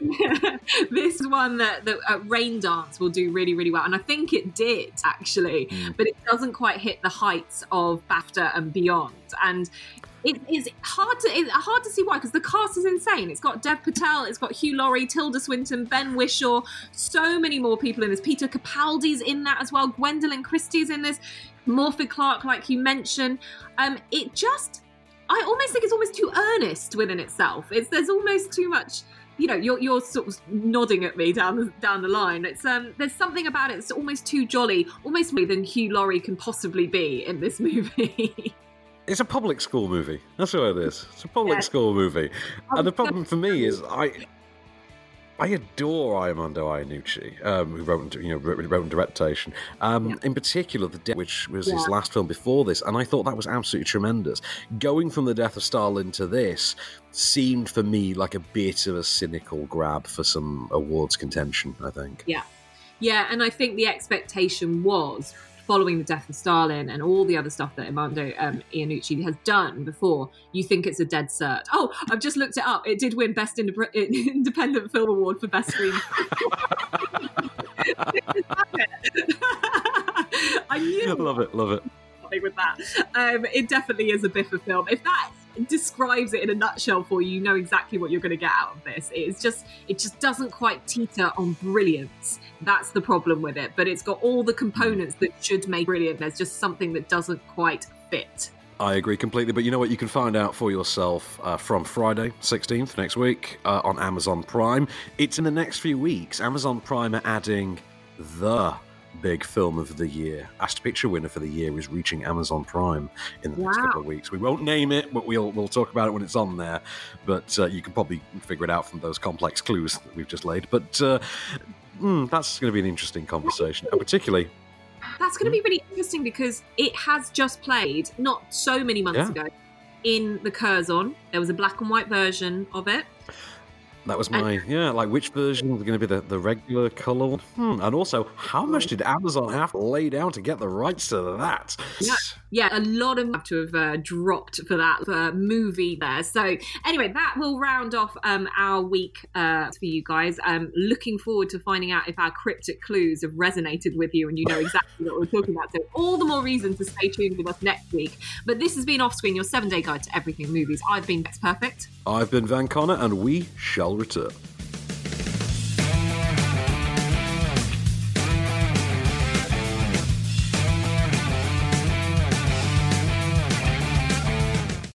this one that, that uh, Raindance will do really, really well, and I think it did actually, but it doesn't quite hit the heights of BAFTA and beyond. And it is hard to it's hard to see why because the cast is insane. It's got Dev Patel, it's got Hugh Laurie, Tilda Swinton, Ben Whishaw, so many more people in this. Peter Capaldi's in that as well. Gwendoline Christie's in this. Morfydd Clark, like you mentioned. Um, it just, I almost think it's almost too earnest within itself. It's there's almost too much. You know, you're, you're sort of nodding at me down the, down the line. It's um, there's something about it. It's almost too jolly, almost more than Hugh Laurie can possibly be in this movie. It's a public school movie. That's what it is. It's a public Yeah. school movie. And the problem for me is I I adore Armando Iannucci, um, who wrote, you know, wrote, and directation. Um, In particular, The Death, which was his last film before this, and I thought that was absolutely tremendous. Going from The Death of Stalin to this seemed for me like a bit of a cynical grab for some awards contention. I think. Yeah. Yeah, and I think the expectation was following the death of Stalin and all the other stuff that Armando um, Iannucci has done before, you think it's a dead cert. Oh, I've just looked it up. It did win Best Indep- Independent Film Award for Best Screen. I knew love it, love it. with that. Um, it definitely is a BIFA film. If that describes it in a nutshell for you, you know exactly what you're going to get out of this. It's just, it just doesn't quite teeter on brilliance. That's the problem with it. But it's got all the components that should make brilliant. There's just something that doesn't quite fit. I agree completely, but you know what? You can find out for yourself uh, from Friday, 16th, next week, uh, on Amazon Prime. It's in the next few weeks. Amazon Prime are adding the big film of the year. Astor Picture winner for the year is reaching Amazon Prime in the next Wow. couple of weeks. We won't name it, but we'll we'll talk about it when it's on there. But uh, you can probably figure it out from those complex clues that we've just laid. But uh, mm, that's going to be an interesting conversation, and particularly That's going to be really interesting because it has just played not so many months Yeah. ago in the Curzon. There was a black and white version of it. That was my yeah. Like which version is going to be the, the regular color one? Hmm. And also, how much did Amazon have to lay down to get the rights to that? Yeah, yeah, a lot of have to have uh, dropped for that uh, movie there. So anyway, that will round off um, our week uh, for you guys. Um, looking forward to finding out if our cryptic clues have resonated with you and you know exactly what we're talking about. So all the more reason to stay tuned with us next week. But this has been Off Screen, your seven day guide to everything movies. I've been Bex Perfect. I've been Van Connor, and we shall return.